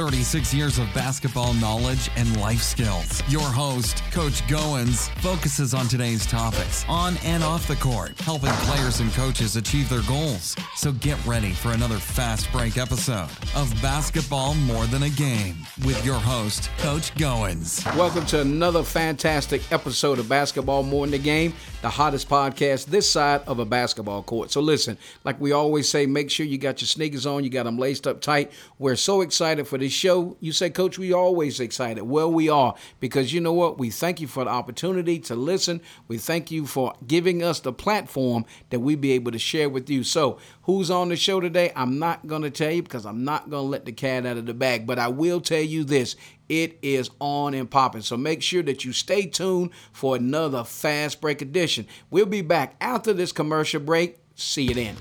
36 years of basketball knowledge and life skills. Your host, Coach Goins, focuses on today's topics on and off the court, helping players and coaches achieve their goals. So get ready for another fast break episode of Basketball More Than a Game with your host, Coach Goins. Welcome to another fantastic episode of Basketball More Than a Game, the hottest podcast this side of a basketball court. So listen, like we always say, make sure you got your sneakers on, you got them laced up tight. We're so excited for this show. You say, Coach, we always excited. Well, we are because you know what? We thank you for the opportunity to listen. We thank you for giving us the platform that we be able to share with you. So, who's on the show today? I'm not going to tell you because I'm not going to let the cat out of the bag, but I will tell you this it is on and popping. So make sure that you stay tuned for another fast break edition. We'll be back after this commercial break. See you then.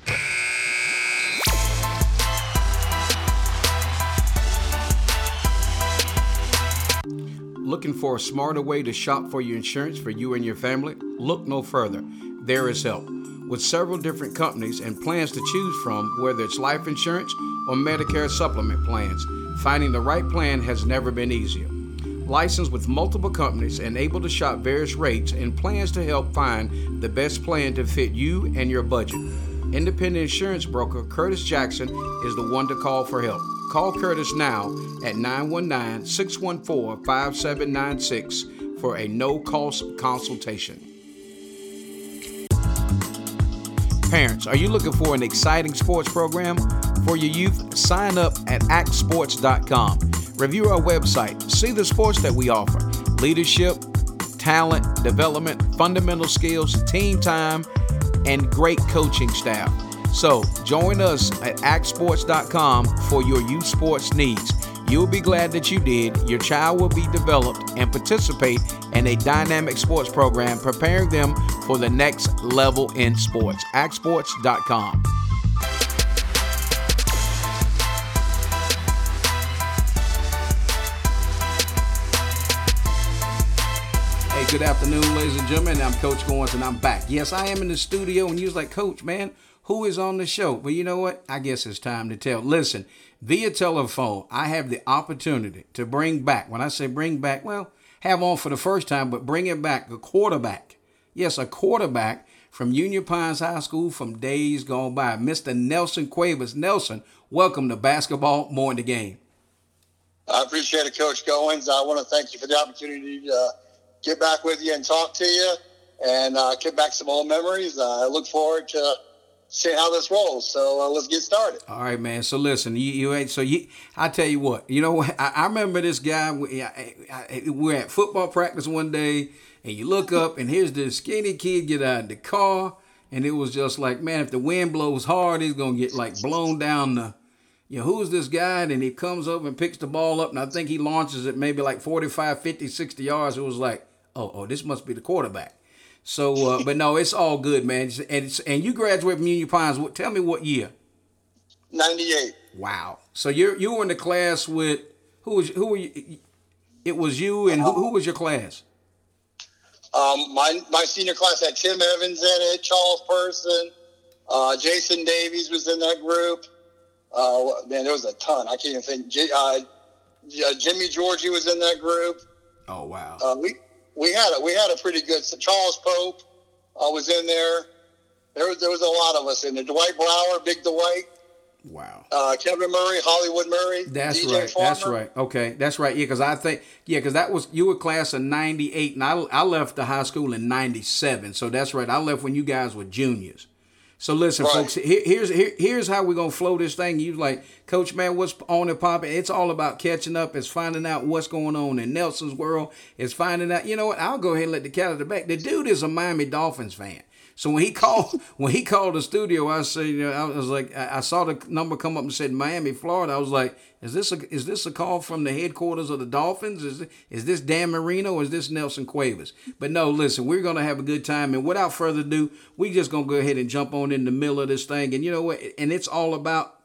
Looking for a smarter way to shop for your insurance for you and your family? Look no further. There is help. With several different companies and plans to choose from, whether it's life insurance or Medicare supplement plans, finding the right plan has never been easier. Licensed with multiple companies and able to shop various rates and plans to help find the best plan to fit you and your budget. Independent insurance broker Curtis Jackson is the one to call for help. Call Curtis now at 919 614 5796 for a no cost consultation. Parents, are you looking for an exciting sports program for your youth? Sign up at actsports.com. Review our website, see the sports that we offer leadership, talent, development, fundamental skills, team time, and great coaching staff. So join us at actsports.com for your youth sports needs. You'll be glad that you did. Your child will be developed and participate in a dynamic sports program, preparing them for the next level in sports. actsports.com. Hey, good afternoon, ladies and gentlemen. I'm Coach Goins, and I'm back. Yes, I am in the studio, and you was like, Coach, man, who is on the show? But you know what? I guess it's time to tell. Listen, via telephone, I have the opportunity to bring back, when I say bring back, well, have on for the first time, but bring it back, a quarterback. Yes, a quarterback from Union Pines High School from days gone by, Mr. Nelson Cuevas. Nelson, welcome to Basketball More in the Game. I appreciate it, Coach Goins. I want to thank you for the opportunity to uh, get back with you and talk to you and uh, get back some old memories. I look forward to seeing how this rolls. So uh, let's get started. All right, man. So listen, you, you ain't so you. I tell you what, you know, I, I remember this guy. We, I, I, we're at football practice one day, and you look up, and here's this skinny kid get out of the car, and it was just like, man, if the wind blows hard, he's gonna get like blown down the. You know, who's this guy? And he comes up and picks the ball up, and I think he launches it maybe like 45, 50, 60 yards. It was like, oh, oh, this must be the quarterback. So, uh, but no, it's all good, man. And it's, and you graduated from Union Pines. What? Tell me what year? Ninety eight. Wow. So you're you were in the class with who was who were you? It was you and who, who was your class? Um, my my senior class had Tim Evans in it, Charles Person, uh, Jason Davies was in that group. Uh, man, there was a ton. I can't even think. J- uh, Jimmy Georgie was in that group. Oh wow. Uh, we we had a, we had a pretty good. So Charles Pope uh, was in there. There was there was a lot of us in there. Dwight Brower, Big Dwight. Wow. Uh, Kevin Murray, Hollywood Murray. That's DJ right. Farmer. That's right. Okay, that's right. Yeah, because I think yeah, because that was you were class of '98, and I I left the high school in '97. So that's right. I left when you guys were juniors. So listen, Right. folks. Here, here's here, here's how we're gonna flow this thing. You like, Coach, man, what's on and popping? It's all about catching up. It's finding out what's going on in Nelson's world. It's finding out. You know what? I'll go ahead and let the cat out of the bag. The dude is a Miami Dolphins fan. So when he called when he called the studio, I said, you know, I was like, I saw the number come up and said Miami, Florida. I was like, is this a is this a call from the headquarters of the Dolphins? Is is this Dan Marino or is this Nelson Cuevas? But no, listen, we're gonna have a good time. And without further ado, we just gonna go ahead and jump on in the middle of this thing. And you know what? And it's all about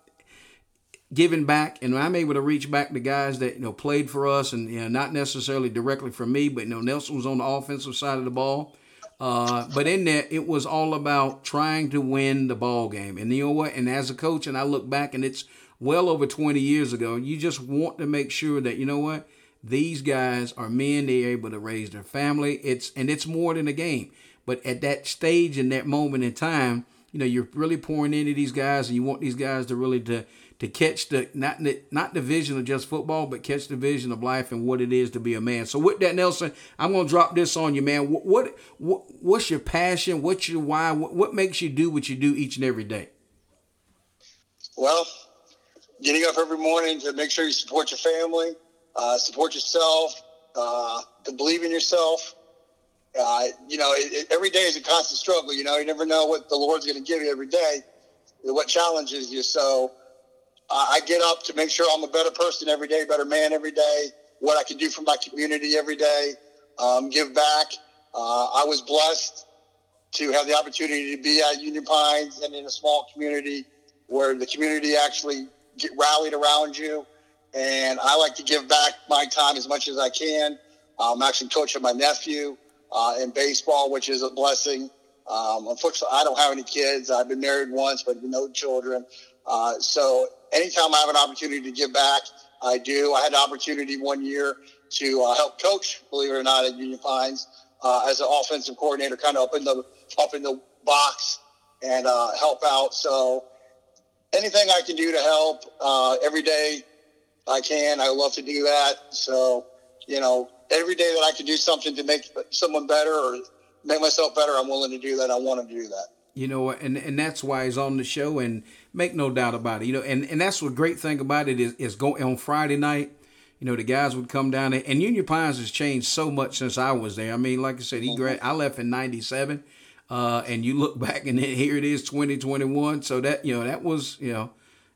giving back and I'm able to reach back to guys that you know played for us and you know not necessarily directly for me, but you know Nelson was on the offensive side of the ball. Uh, but in there, it was all about trying to win the ball game. And you know what? And as a coach, and I look back, and it's well over 20 years ago. You just want to make sure that you know what these guys are men. They're able to raise their family. It's and it's more than a game. But at that stage in that moment in time, you know, you're really pouring into these guys, and you want these guys to really to to catch the not the, not the vision of just football, but catch the vision of life and what it is to be a man. So with that, Nelson, I'm gonna drop this on you, man. What what, what what's your passion? What's your why? What, what makes you do what you do each and every day? Well, getting up every morning to make sure you support your family, uh, support yourself, uh, to believe in yourself. Uh, you know, it, it, every day is a constant struggle. You know, you never know what the Lord's going to give you every day, what challenges you. So I get up to make sure I'm a better person every day, better man every day, what I can do for my community every day, um, give back. Uh, I was blessed to have the opportunity to be at Union Pines and in a small community where the community actually get rallied around you. And I like to give back my time as much as I can. I'm actually coaching my nephew uh, in baseball, which is a blessing. Um, unfortunately, I don't have any kids. I've been married once, but no children. Uh, so anytime I have an opportunity to give back, I do. I had an opportunity one year to uh, help coach, believe it or not, at Union Pines uh, as an offensive coordinator, kind of up in the up in the box and uh, help out. So anything I can do to help uh, every day, I can. I love to do that. So you know, every day that I can do something to make someone better or make myself better, I'm willing to do that. I want to do that you know, and and that's why he's on the show. And make no doubt about it, you know, and and that's what great thing about it is is going on Friday night. You know, the guys would come down there, and Union Pines has changed so much since I was there. I mean, like I said, he grad, I left in '97, uh, and you look back, and here it is, 2021. So that you know, that was you know,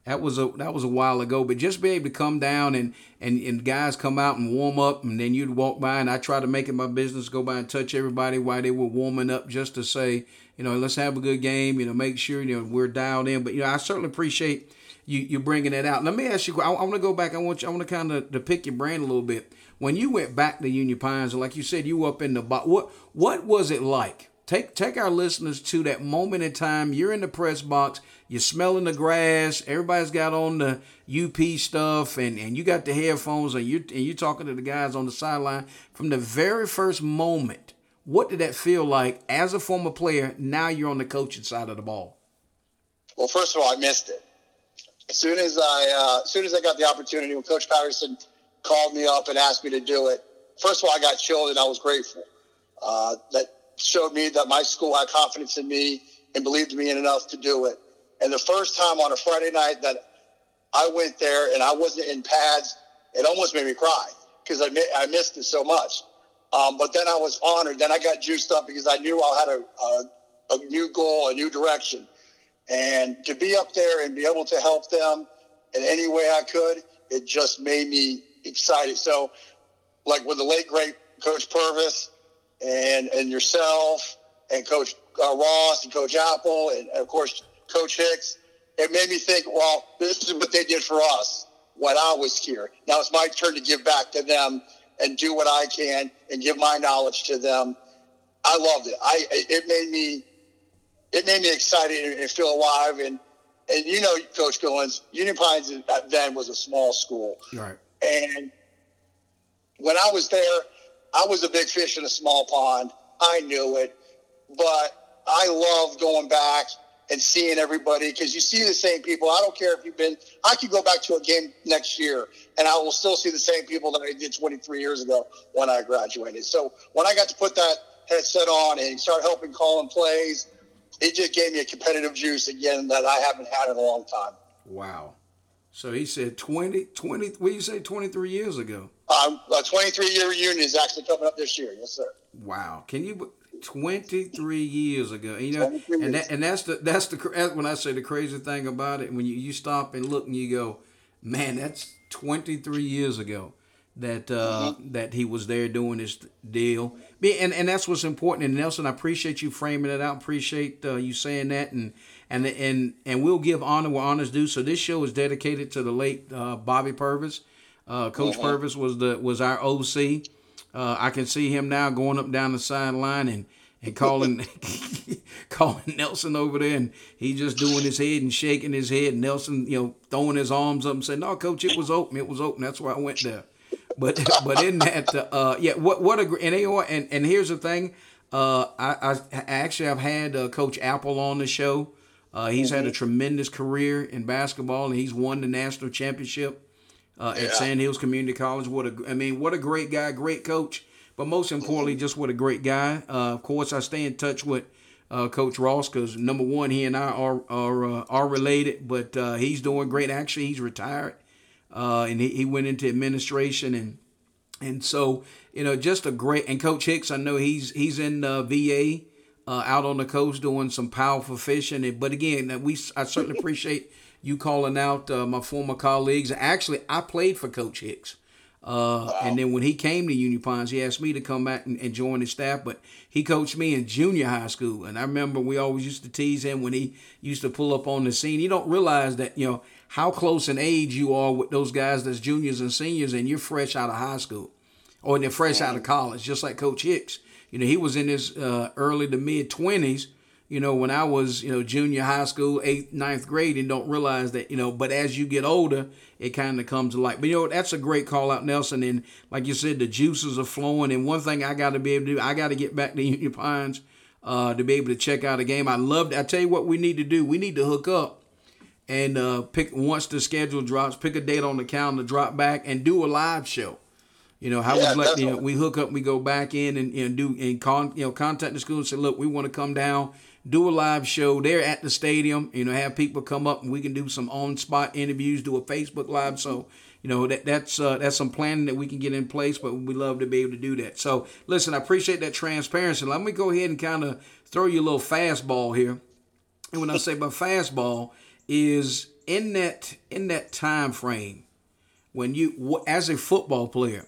that was a that was a while ago. But just be able to come down and and and guys come out and warm up, and then you'd walk by, and I try to make it my business go by and touch everybody while they were warming up, just to say, you know, let's have a good game. You know, make sure you know we're dialed in. But you know, I certainly appreciate you you bringing that out. Let me ask you. I, I want to go back. I want you. I want to kind of to pick your brain a little bit. When you went back to Union Pines, like you said, you were up in the box. What what was it like? Take take our listeners to that moment in time. You're in the press box. You're smelling the grass. Everybody's got on the UP stuff, and, and you got the headphones, and you and you're talking to the guys on the sideline from the very first moment what did that feel like as a former player? Now you're on the coaching side of the ball. Well, first of all, I missed it. As soon as I, uh, as soon as I got the opportunity, when Coach Patterson called me up and asked me to do it, first of all, I got chilled and I was grateful. Uh, that showed me that my school had confidence in me and believed me enough to do it. And the first time on a Friday night that I went there and I wasn't in pads, it almost made me cry because I, I missed it so much. Um, but then I was honored. Then I got juiced up because I knew I had a, a, a new goal, a new direction. And to be up there and be able to help them in any way I could, it just made me excited. So, like with the late great Coach Purvis and and yourself and Coach uh, Ross and Coach Apple and, and of course Coach Hicks, it made me think, well, this is what they did for us when I was here. Now it's my turn to give back to them and do what I can and give my knowledge to them. I loved it. I it made me it made me excited and feel alive. And and you know, Coach Goins, Union Pines then was a small school, right? And when I was there, I was a big fish in a small pond. I knew it, but I love going back and seeing everybody because you see the same people. I don't care if you've been, I could go back to a game next year and I will still see the same people that I did 23 years ago when I graduated. So when I got to put that headset on and start helping call calling plays, it just gave me a competitive juice again that I haven't had in a long time. Wow. So he said 20, 20 what do you say, 23 years ago? Um, a 23 year reunion is actually coming up this year. Yes, sir. Wow. Can you 23 years ago. You know, and that, and that's the that's the when I say the crazy thing about it when you, you stop and look and you go, man, that's 23 years ago that uh, mm-hmm. that he was there doing this deal. And and that's what's important. And Nelson, I appreciate you framing it out. Appreciate uh, you saying that. And and and and we'll give honor where honors due. So this show is dedicated to the late uh, Bobby Purvis. Uh, Coach mm-hmm. Purvis was the was our OC. Uh, I can see him now going up down the sideline and and calling calling Nelson over there, and he just doing his head and shaking his head. And Nelson, you know, throwing his arms up and saying, "No, coach, it was open. It was open. That's why I went there." But but in that, uh, yeah, what what a and and and here's the thing, uh, I, I, actually I've had uh, Coach Apple on the show. Uh, he's mm-hmm. had a tremendous career in basketball, and he's won the national championship uh, at yeah. Sandhills Community College. What a I mean, what a great guy, great coach but most importantly, just what a great guy. Uh, of course, I stay in touch with uh, Coach Ross because number one, he and I are are uh, are related. But uh, he's doing great. Actually, he's retired, uh, and he, he went into administration and and so you know just a great. And Coach Hicks, I know he's he's in uh, VA. out on the coast doing some powerful fishing, and, but again, we I certainly appreciate you calling out my former colleagues. Actually, I played for Coach Hicks. Uh, wow. And then when he came to Union Pines, he asked me to come back and, and, join his staff. But he coached me in junior high school, and I remember we always used to tease him when he used to pull up on the scene. You don't realize that you know how close in age you are with those guys that's juniors and seniors, and you're fresh out of high school, or they're fresh out of college, just like Coach Hicks. You know, he was in his uh, early to mid twenties you know, when I was, you know, junior high school, eighth, ninth grade, and don't realize that, you know, but as you get older, it kind of comes to light. But, you know, that's a great call out, Nelson. And like you said, the juices are flowing. And one thing I got to be able to do, I got to get back to Union Pines uh, to be able to check out a game. I love, I tell you what we need to do. We need to hook up and uh, pick, once the schedule drops, pick a date on the calendar, drop back, and do a live show. You know, how yeah, we let you know, we hook up, we go back in and, and do and con you know contact the school and say, look, we want to come down do a live show there at the stadium. You know, have people come up and we can do some on spot interviews, do a Facebook live. So, you know, that that's uh, that's some planning that we can get in place, but we love to be able to do that. So, listen, I appreciate that transparency. Let me go ahead and kind of throw you a little fastball here. And when I say by fastball, is in that in that time frame when you as a football player,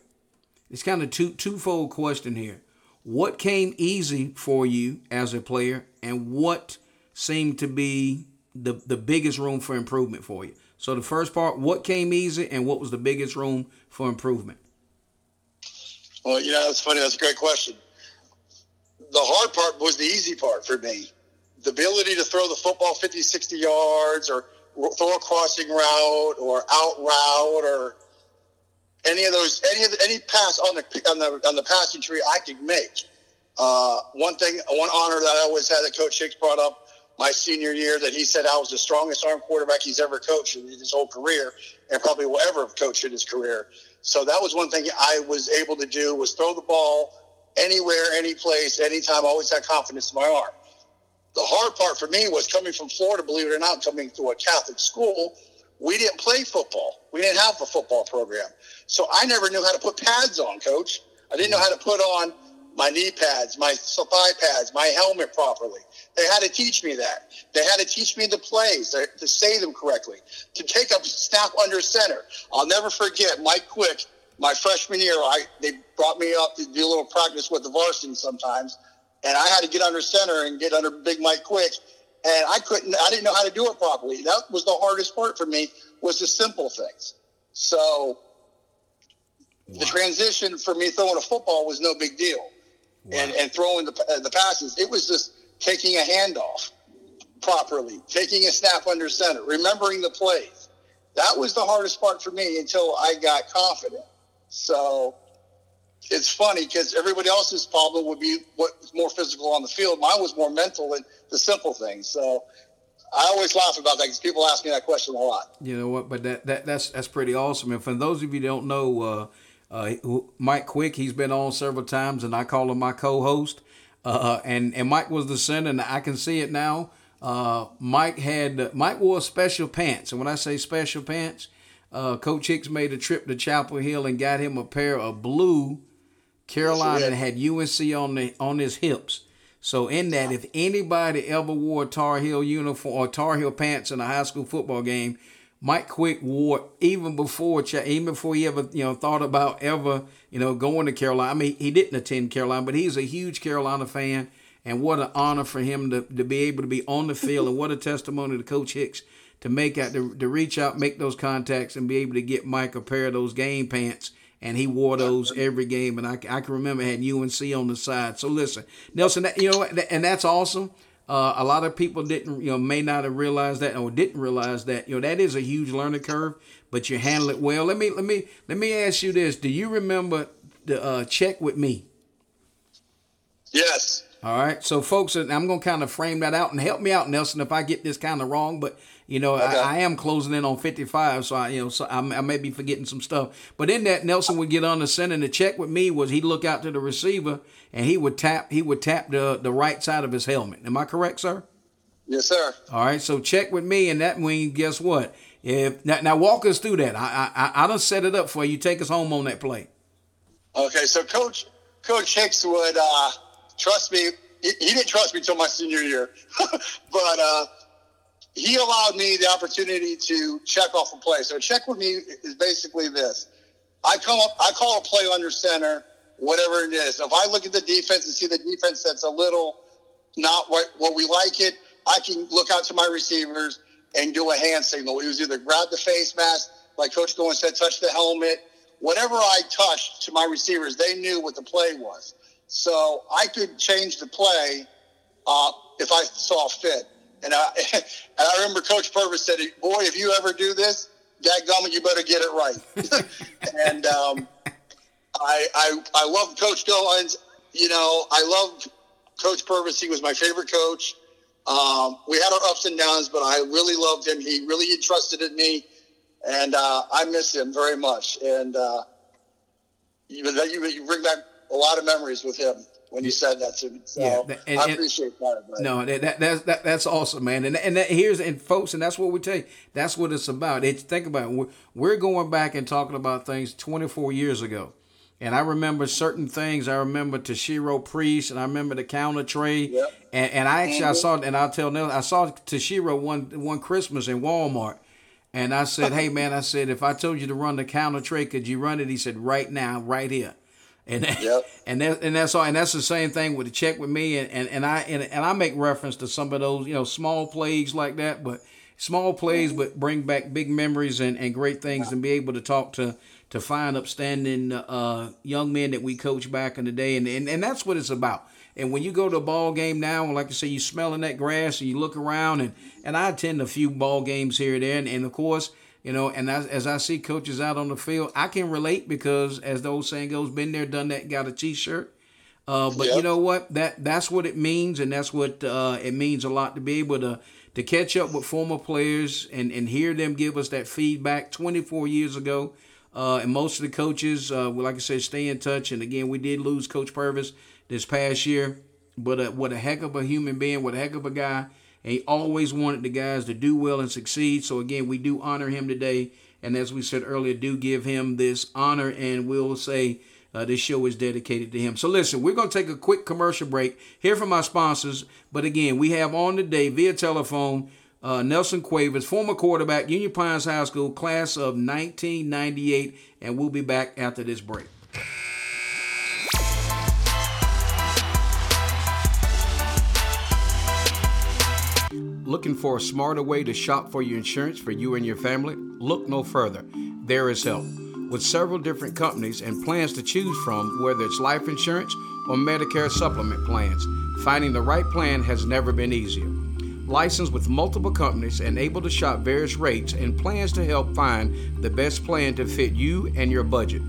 it's kind of two twofold question here what came easy for you as a player and what seemed to be the, the biggest room for improvement for you? So the first part, what came easy and what was the biggest room for improvement? Well, you know, that's funny. That's a great question. The hard part was the easy part for me. The ability to throw the football 50, 60 yards or throw a crossing route or out route or any of those, any of the, any pass on the on the on the passing tree I could make. Uh, one thing, one honor that I always had that Coach Hicks brought up my senior year that he said I was the strongest arm quarterback he's ever coached in his whole career, and probably will ever have coached in his career. So that was one thing I was able to do was throw the ball anywhere, any place, anytime. I always had confidence in my arm. The hard part for me was coming from Florida, believe it or not, coming through a Catholic school we didn't play football. We didn't have a football program. So I never knew how to put pads on, coach. I didn't know how to put on my knee pads, my thigh pads, my helmet properly. They had to teach me that. They had to teach me the plays, to, say them correctly, to take a snap under center. I'll never forget Mike Quick, my freshman year. I they brought me up to do a little practice with the varsity sometimes, and I had to get under center and get under Big Mike Quick and I couldn't. I didn't know how to do it properly. That was the hardest part for me. Was the simple things. So wow. the transition for me throwing a football was no big deal, wow. and and throwing the uh, the passes. It was just taking a handoff properly, taking a snap under center, remembering the plays. That was the hardest part for me until I got confident. So it's funny because everybody else's problem would be what's more physical on the field. Mine was more mental and the simple things. So I always laugh about that because people ask me that question a lot. You know what? But that, that that's that's pretty awesome. And for those of you don't know, uh, uh, Mike Quick, he's been on several times, and I call him my co-host. Uh, and and Mike was the center, and I can see it now. Uh, Mike had Mike wore special pants, and when I say special pants, uh, Coach Hicks made a trip to Chapel Hill and got him a pair of blue Carolina had UNC on the on his hips. So in that, if anybody ever wore Tar Heel uniform or Tar Heel pants in a high school football game, Mike Quick wore even before even before he ever you know thought about ever you know going to Carolina. I mean, he didn't attend Carolina, but he's a huge Carolina fan, and what an honor for him to, to be able to be on the field, and what a testimony to Coach Hicks to make out to, to reach out, make those contacts, and be able to get Mike a pair of those game pants and he wore those every game. And I, I can remember had UNC on the side. So listen, Nelson, that, you know, and that's awesome. Uh, a lot of people didn't, you know, may not have realized that or didn't realize that. You know, that is a huge learning curve, but you handle it well. Let me let me let me ask you this: Do you remember the uh, check with me? Yes. All right. So, folks, I'm going to kind of frame that out and help me out, Nelson, if I get this kind of wrong. But you know, okay. I, I, am closing in on 55, so I, you know, so I, I, may be forgetting some stuff. But in that, Nelson would get on the center. And the check with me was he'd look out to the receiver and he would tap. He would tap the the right side of his helmet. Am I correct, sir? Yes, sir. All right. So check with me, and that means guess what? If now, now walk us through that. I I I don't set it up for you. Take us home on that play. Okay. So coach Coach Hicks would uh, trust me. He, he didn't trust me until my senior year, but. Uh, he allowed me the opportunity to check off a play. So check with me is basically this. I come up, I call a play under center, whatever it is. If I look at the defense and see the defense that's a little not what, what we like it, I can look out to my receivers and do a hand signal. It was either grab the face mask, like Coach Goins said, touch the helmet. Whatever I touched to my receivers, they knew what the play was. So I could change the play uh, if I saw fit. And I, and I remember Coach Purvis said, "Boy, if you ever do this, dadgummit, you better get it right." and um, I, I, I love Coach Goins. You know, I love Coach Purvis. He was my favorite coach. Um, we had our ups and downs, but I really loved him. He really entrusted in me, and uh, I miss him very much. And uh, you, you bring back a lot of memories with him when you said that to me. So yeah, and, I appreciate that. But. No, that, that, that's that, that's awesome, man. And and that, here's and folks, and that's what we tell you. That's what it's about. It's, think about it. We're, we're going back and talking about things 24 years ago. And I remember certain things. I remember Toshiro Priest, and I remember the counter tray. Yep. And, and I actually mm-hmm. I saw, and I'll tell Neil, I saw Toshiro one one Christmas in Walmart, and I said, "Hey man," I said, "if I told you to run the counter tray, could you run it?" He said, "Right now, right here." And yep. and that, and that's all and that's the same thing with the check with me and, and, and I and, and I make reference to some of those you know small plays like that but small plays but bring back big memories and, and great things and be able to talk to to find upstanding uh, young men that we coached back in the day. And, and and that's what it's about. And when you go to a ball game now like I say you smelling that grass and you look around and and I attend a few ball games here and there. And, and of course you know, and as, as I see coaches out on the field, I can relate because, as the old saying goes, been there, done that, got a T-shirt. Uh, but yep. you know what? That that's what it means, and that's what uh, it means a lot to be able to to catch up with former players and and hear them give us that feedback 24 years ago. Uh, and most of the coaches, uh, well, like I said, stay in touch. And again, we did lose Coach Purvis this past year, but uh, what a heck of a human being, what a heck of a guy. And he always wanted the guys to do well and succeed. So again, we do honor him today. And as we said earlier, do give him this honor. And we'll say uh, this show is dedicated to him. So listen, we're going to take a quick commercial break, hear from our sponsors. But again, we have on today via telephone uh, Nelson Cuevas, former quarterback, Union Pines High School, class of 1998. And we'll be back after this break. Looking for a smarter way to shop for your insurance for you and your family? Look no further. There is help. With several different companies and plans to choose from, whether it's life insurance or Medicare supplement plans, finding the right plan has never been easier. Licensed with multiple companies and able to shop various rates and plans to help find the best plan to fit you and your budget.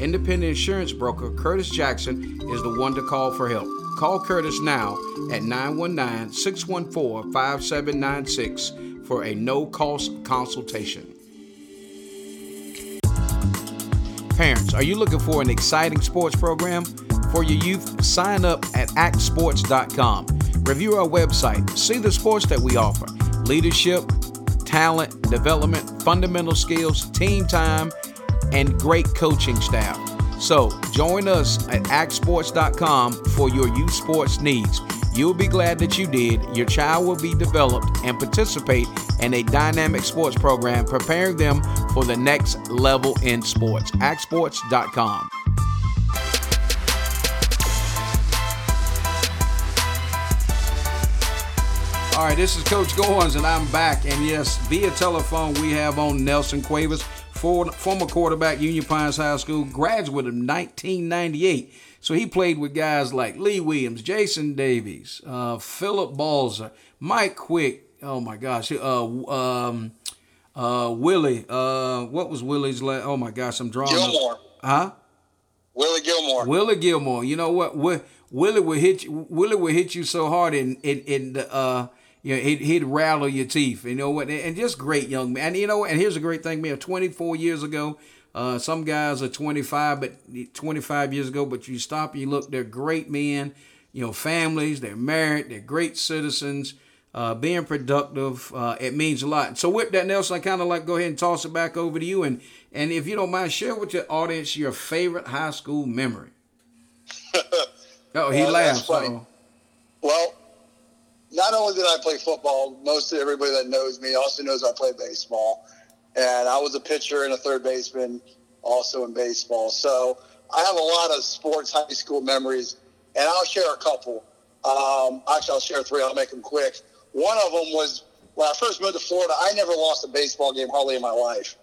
Independent insurance broker Curtis Jackson is the one to call for help. Call Curtis now at 919 614 5796 for a no cost consultation. Parents, are you looking for an exciting sports program for your youth? Sign up at actsports.com. Review our website, see the sports that we offer leadership, talent, development, fundamental skills, team time, and great coaching staff. So join us at actsports.com for your youth sports needs. You'll be glad that you did. Your child will be developed and participate in a dynamic sports program, preparing them for the next level in sports. actsports.com. All right, this is Coach Goins, and I'm back. And yes, via telephone, we have on Nelson Cuevas former quarterback, Union Pines High School, graduate of 1998. So he played with guys like Lee Williams, Jason Davies, uh, Philip Balzer, Mike Quick. Oh my gosh, uh, um, uh, Willie. Uh, what was Willie's last? Oh my gosh, I'm drawing. Gilmore. Huh? Willie Gilmore. Willie Gilmore. You know what? Willie will hit you. Willie will hit you so hard in in in the uh you know, he'd, he'd rattle your teeth, you know what, and just great young man. And, you know, and here's a great thing, man, 24 years ago, uh, some guys are 25, but 25 years ago, but you stop, you look, they're great men, you know, families, they're married, they're great citizens, uh, being productive, uh, it means a lot. So with that, Nelson, I kind of like go ahead and toss it back over to you, and and if you don't mind, share with your audience your favorite high school memory. oh, he well, laughs. Well, not only did I play football, most of everybody that knows me also knows I play baseball. And I was a pitcher and a third baseman also in baseball. So I have a lot of sports high school memories, and I'll share a couple. Um, actually, I'll share three. I'll make them quick. One of them was when I first moved to Florida, I never lost a baseball game hardly in my life.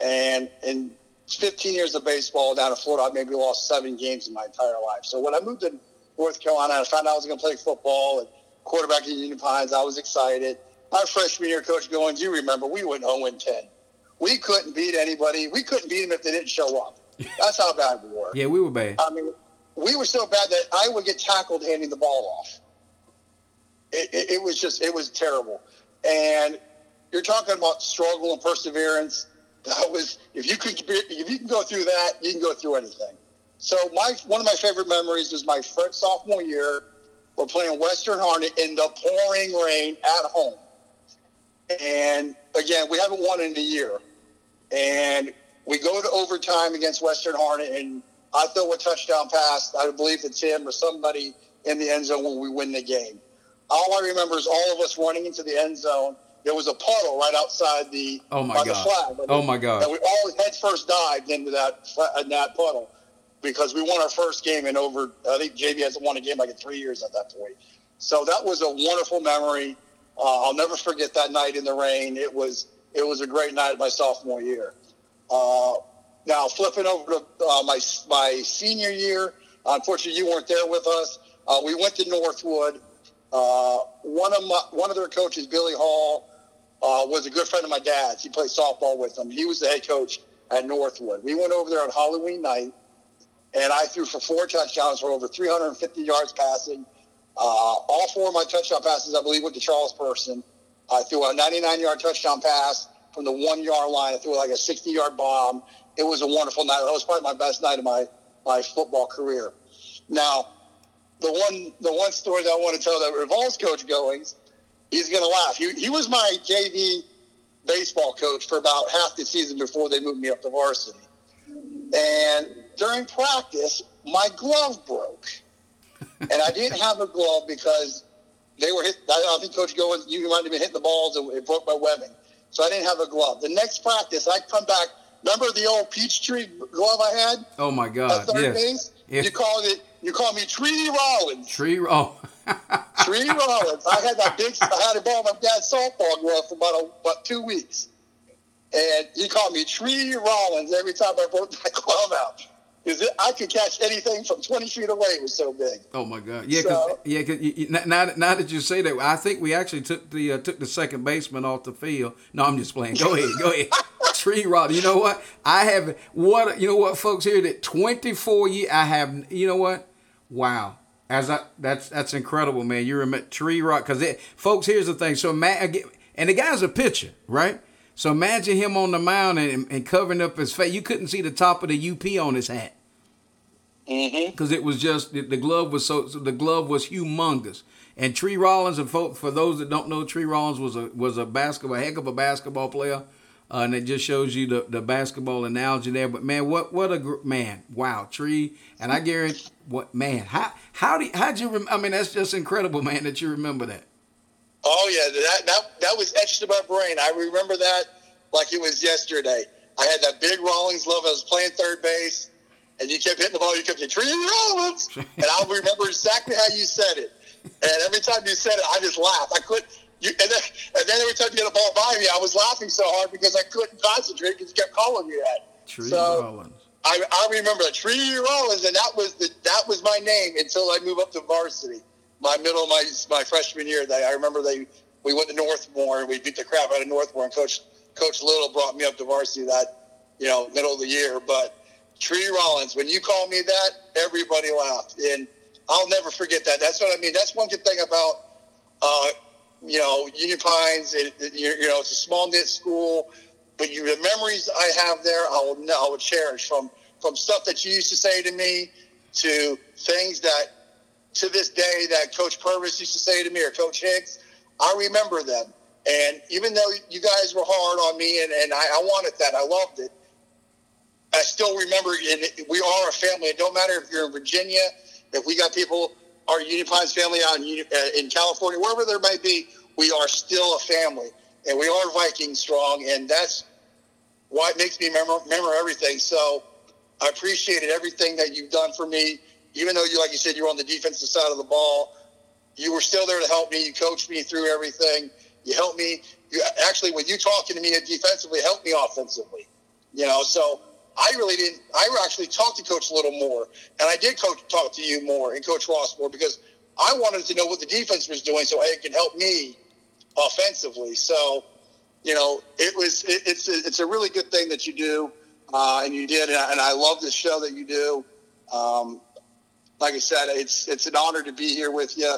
And in 15 years of baseball down in Florida, I maybe lost seven games in my entire life. So when I moved to North Carolina, I found out I was going to play football and quarterback at Union Pines. I was excited. Our freshman year, Coach Goins, you remember, we went 0 10. We couldn't beat anybody. We couldn't beat them if they didn't show up. That's how bad we were. Yeah, we were bad. I mean, we were so bad that I would get tackled handing the ball off. It, it, it was just, it was terrible. And you're talking about struggle and perseverance. That was, if you could, if you can go through that, you can go through anything. So my one of my favorite memories was my first sophomore year we're playing Western Harnett in the pouring rain at home. And again, we haven't won in a year. And we go to overtime against Western Harnett, and I throw a touchdown pass. I believe it's him or somebody in the end zone when we win the game. All I remember is all of us running into the end zone. There was a puddle right outside the oh my god the flag. Oh my god! And we all head first dived into that in that puddle because we won our first game in over. I think JV hasn't won a game like in three years at that point. So that was a wonderful memory. Uh, I'll never forget that night in the rain. It was it was a great night my sophomore year. Uh, now flipping over to uh, my my senior year, unfortunately you weren't there with us. Uh, we went to Northwood. Uh, one of my one of their coaches, Billy Hall, uh, was a good friend of my dad's. He played softball with him. He was the head coach at Northwood. We went over there on Halloween night and I threw for four touchdowns for over 350 yards passing. Uh, all four of my touchdown passes, I believe, went to Charles Person. I threw a 99 yard touchdown pass from the one yard line. I threw like a 60 yard bomb. It was a wonderful night. That was probably my best night of my, my football career. Now, the one the one story that I want to tell that revolves Coach Goins, he's going to laugh. He, he was my JV baseball coach for about half the season before they moved me up to varsity. And during practice, my glove broke. and I didn't have a glove because they were hit. I think Coach Goins, you might have been hitting the balls and it broke my webbing. So I didn't have a glove. The next practice, I come back. Remember the old Peachtree glove I had? Oh my God! yes. Yes. You called it. You called me Tree Rollins. Tree. Oh. Tree Rollins. I had that big. I had to borrow my dad's softball glove for about a, about two weeks, and he called me Tree Rollins every time I broke my glove out. Is it? I could catch anything from 20 feet away. It was so big. Oh my God! Yeah, cause, so, yeah. Cause you, now, now that you say that, I think we actually took the uh, took the second baseman off the field. No, I'm just playing. Go ahead, go ahead. Tree rod. You know what? I have what? You know what, folks? Here that 24 years. I have. You know what? Wow. As I, that's that's incredible, man. You're a tree rock because folks. Here's the thing. So Matt, and the guy's a pitcher, right? So imagine him on the mound and, and covering up his face. You couldn't see the top of the UP on his hat because mm-hmm. it was just the, the glove was so, so, the glove was humongous. And Tree Rollins, and for, for those that don't know, Tree Rollins was a was a basketball, a heck of a basketball player, uh, and it just shows you the, the basketball analogy there. But man, what what a gr- man! Wow, Tree, and I guarantee what man how how do how'd you? Rem- I mean, that's just incredible, man, that you remember that. Oh yeah, that that that was etched in my brain. I remember that like it was yesterday. I had that big Rawlings glove. I was playing third base and you kept hitting the ball. You kept saying Tree Rollins, and I'll remember exactly how you said it. And every time you said it, I just laughed. I could You, and, then, and then every time you had a ball by me, I was laughing so hard because I couldn't concentrate because you kept calling me that. Tree so, Rollins. I, I remember Tree Rollins, and that was the that was my name until I moved up to varsity. My middle, my my freshman year, that I remember they we went to North Moore and we beat the crap out of North Moore, and Coach Coach Little brought me up to varsity that you know middle of the year. But Tree Rollins, when you call me that, everybody laughed, and I'll never forget that. That's what I mean. That's one good thing about uh, you know Union Pines. It, it, you know, it's a small knit school but you, the memories I have there, I will, I will cherish from from stuff that you used to say to me to things that to this day that Coach Purvis used to say to me or Coach Hicks. I remember them. And even though you guys were hard on me and, and I, I wanted that, I loved it, I still remember and we are a family. It don't matter if you're in Virginia, if we got people, our Union Pines family out in, uh, in California, wherever there may be, we are still a family and we are Viking strong, and that's why it makes me remember, remember everything. So I appreciated everything that you've done for me. Even though you, like you said, you were on the defensive side of the ball, you were still there to help me. You coached me through everything. You helped me. You actually, with you talking to me defensively, helped me offensively. You know, so I really didn't. I actually talked to Coach a Little more, and I did coach talk to you more and Coach Ross more because I wanted to know what the defense was doing so it could help me offensively. So, you know, it was it, it's it's a really good thing that you do, uh, and you did, and I, and I, love this show that you do. Um, like I said, it's it's an honor to be here with you,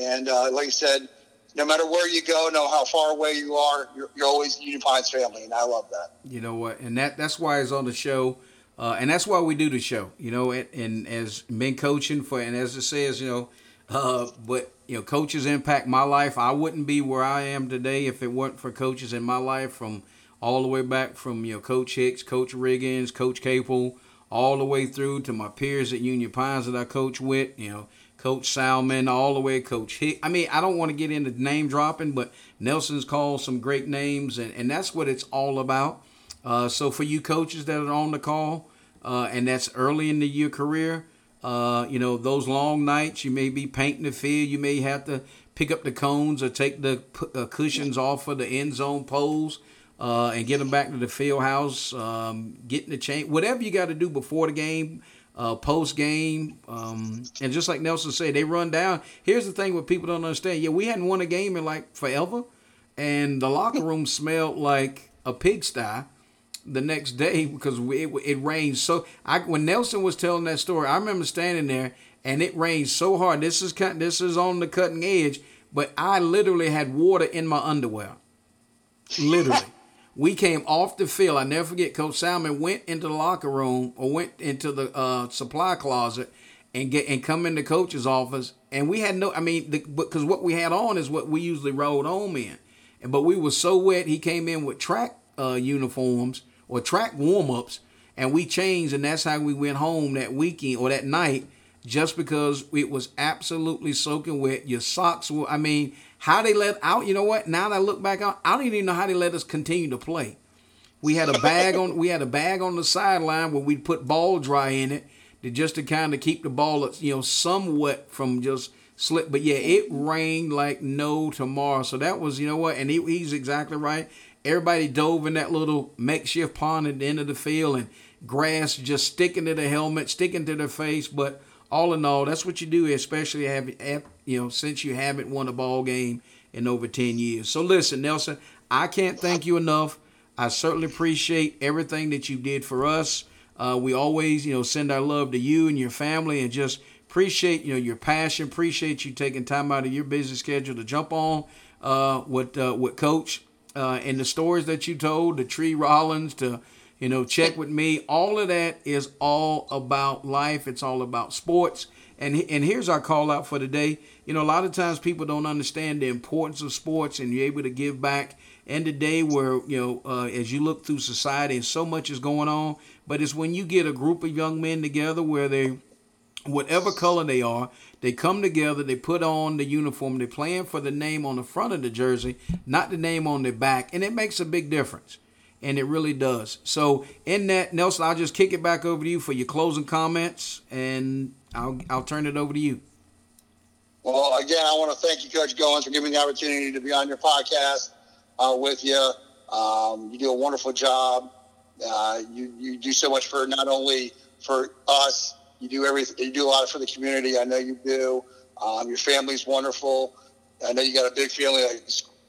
and uh, like I said, no matter where you go, no how far away you are, you're, you're always Union Pines family, and I love that. You know what, and that that's why it's on the show. Uh, and that's why we do the show, you know, and, and as been coaching for, and as it says, you know, uh, but you know, coaches impact my life. I wouldn't be where I am today if it weren't for coaches in my life from all the way back from, you know, Coach Hicks, Coach Riggins, Coach Capel, all the way through to my peers at Union Pines that I coach with, you know, Coach Salmon, all the way Coach Hicks. I mean, I don't want to get into name dropping, but Nelson's called some great names, and, and that's what it's all about. Uh, so for you coaches that are on the call, uh, and that's early in the year career, uh, you know, those long nights, you may be painting the field. You may have to pick up the cones or take the uh, cushions off of the end zone poles uh, and get them back to the field house, um, getting the change, whatever you got to do before the game, uh, post game. Um, and just like Nelson said, they run down. Here's the thing what people don't understand. Yeah, we hadn't won a game in like forever, and the locker room smelled like a pigsty the next day because it, it rained so I when Nelson was telling that story I remember standing there and it rained so hard this is cut this is on the cutting edge but I literally had water in my underwear literally we came off the field. I never forget Coach Salmon went into the locker room or went into the uh, supply closet and get and come in the coach's office. And we had no I mean because what we had on is what we usually rode home in. And but we were so wet he came in with track uh, uniforms or track warm ups, and we changed, and that's how we went home that weekend or that night, just because it was absolutely soaking wet. Your socks were, I mean, how they let out, you know what? Now that I look back on, I don't even know how they let us continue to play. We had a bag on, we had a bag on the sideline where we put ball dry in it, to just to kind of keep the ball, you know, somewhat from just slip. But yeah, it rained like no tomorrow. So that was, you know what? And he, he's exactly right. Everybody dove in that little makeshift pond at the end of the field and grass just sticking to the helmet, sticking to their face. But all in all, that's what you do, especially have you know since you haven't won a ball game in over ten years. So listen, Nelson, I can't thank you enough. I certainly appreciate everything that you did for us. Uh, we always, you know, send our love to you and your family, and just appreciate, you know, your passion. Appreciate you taking time out of your busy schedule to jump on uh, with uh, with Coach uh, and the stories that you told, to Tree Rollins, to you know, check with me. All of that is all about life. It's all about sports. And and here's our call out for today. You know, a lot of times people don't understand the importance of sports, and you're able to give back. And today, where you know, uh, as you look through society, and so much is going on, but it's when you get a group of young men together where they whatever color they are, they come together, they put on the uniform, they're playing for the name on the front of the jersey, not the name on the back, and it makes a big difference. And it really does. So, in that, Nelson, I'll just kick it back over to you for your closing comments, and I'll I'll turn it over to you. Well, again, I want to thank you, Coach Goins, for giving me the opportunity to be on your podcast uh, with you. Um, you do a wonderful job. Uh, you, you do so much for not only for us, you do everything. You do a lot for the community. I know you do. Um, your family's wonderful. I know you got a big family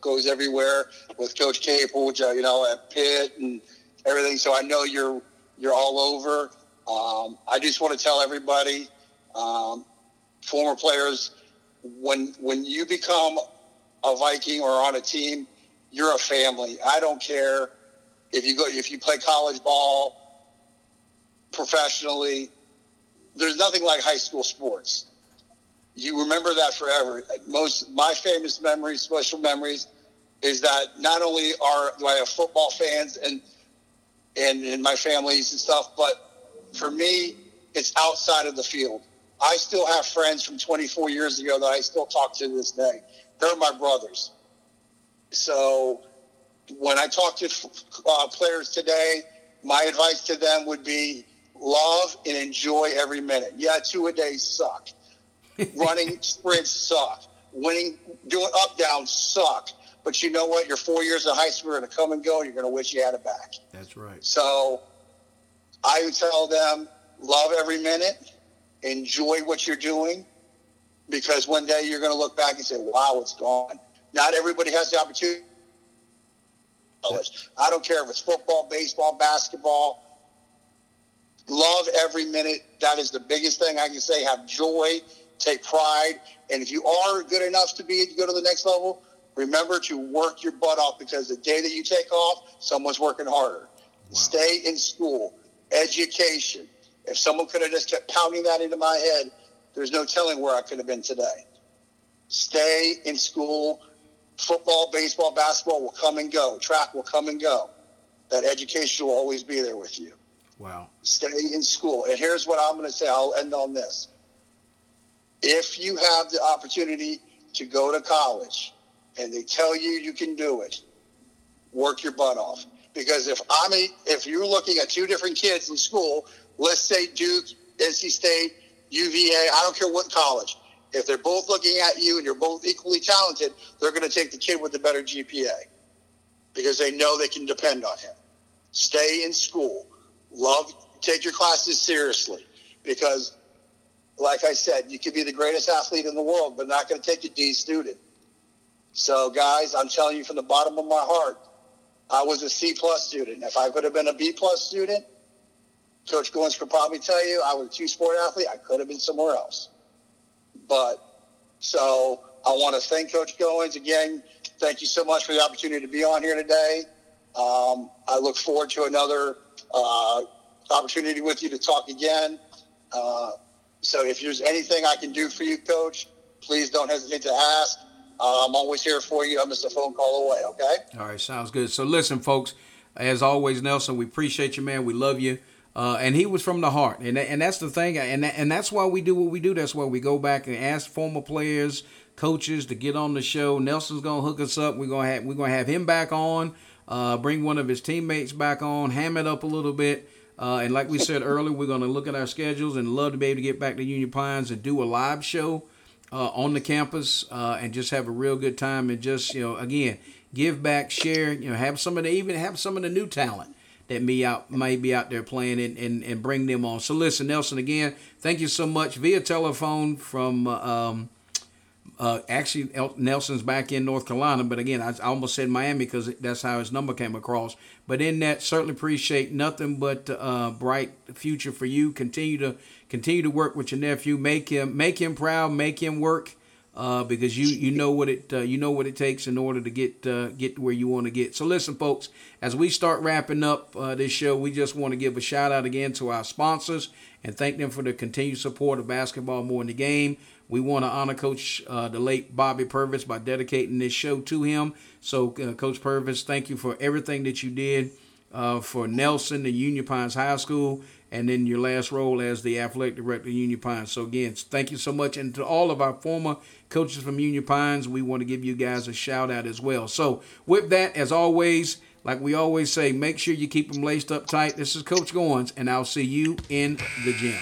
goes everywhere with Coach Capel, uh, you know at Pitt and everything. So I know you're you're all over. Um, I just want to tell everybody, um, former players, when when you become a Viking or on a team, you're a family. I don't care if you go if you play college ball professionally. There's nothing like high school sports. You remember that forever. Most my famous memories, special memories, is that not only are do I have football fans and and in my families and stuff, but for me, it's outside of the field. I still have friends from 24 years ago that I still talk to this day. They're my brothers. So when I talk to uh, players today, my advice to them would be love and enjoy every minute. Yeah, two a day suck. Running sprints suck. Winning, doing up down suck. But you know what? Your four years of high school are going to come and go, and you're going to wish you had it back. That's right. So I would tell them love every minute, enjoy what you're doing, because one day you're going to look back and say, wow, it's gone. Not everybody has the opportunity. I don't care if it's football, baseball, basketball. Love every minute. That is the biggest thing I can say. Have joy, take pride, and if you are good enough to be to go to the next level, remember to work your butt off because the day that you take off, someone's working harder. Wow. Stay in school, education. If someone could have just kept pounding that into my head, there's no telling where I could have been today. Stay in school. Football, baseball, basketball will come and go. Track will come and go. That education will always be there with you. Wow. Stay in school. And here's what I'm going to say. I'll end on this. If you have the opportunity to go to college and they tell you you can do it, work your butt off. Because if I'm a, if you're looking at two different kids in school, let's say Duke, NC State, UVA, I don't care what college. If they're both looking at you and you're both equally talented, they're going to take the kid with the better GPA because they know they can depend on him. Stay in school. Love, take your classes seriously because, like I said, you could be the greatest athlete in the world, but not going to take a D student. So, guys, I'm telling you from the bottom of my heart, I was a C plus student. If I could have been a B plus student, Coach Goins could probably tell you I was a two sport athlete. I could have been somewhere else. But so I want to thank Coach Goins again. Thank you so much for the opportunity to be on here today. Um, I look forward to another uh, opportunity with you to talk again. Uh, so if there's anything I can do for you, Coach, please don't hesitate to ask. Uh, I'm always here for you. I'm just a phone call away. Okay. All right, sounds good. So listen, folks. As always, Nelson, we appreciate you, man. We love you. Uh, and he was from the heart, and and that's the thing, and and that's why we do what we do. That's why we go back and ask former players, coaches to get on the show. Nelson's gonna hook us up. We're gonna have we're gonna have him back on. Uh, bring one of his teammates back on, ham it up a little bit. Uh, and like we said earlier, we're going to look at our schedules and love to be able to get back to Union Pines and do a live show uh, on the campus uh, and just have a real good time and just you know again give back, share, you know, have some of the even have some of the new talent that me out may be out there playing and, and, and bring them on. So listen, Nelson, again, thank you so much via telephone from um, uh, actually Nelson's back in North Carolina, but again, I, almost said Miami because that's how his number came across. But in that, certainly appreciate nothing but uh, bright future for you. Continue to continue to work with your nephew. Make him make him proud. Make him work uh, because you you know what it uh, you know what it takes in order to get uh, get to where you want to get. So listen, folks, as we start wrapping up uh, this show, we just want to give a shout out again to our sponsors and thank them for the continued support of basketball more in the game. We want to honor Coach uh, the late Bobby Purvis by dedicating this show to him. So, uh, Coach Purvis, thank you for everything that you did for Nelson and Union Pines High School and then your last role as the athletic director of Union Pines. So again, thank you so much, and to all of our former coaches from Union Pines, we want to give you guys a shout out as well. So with that, as always, like we always say, make sure you keep them laced up tight. This is Coach Goins, and I'll see you in the gym.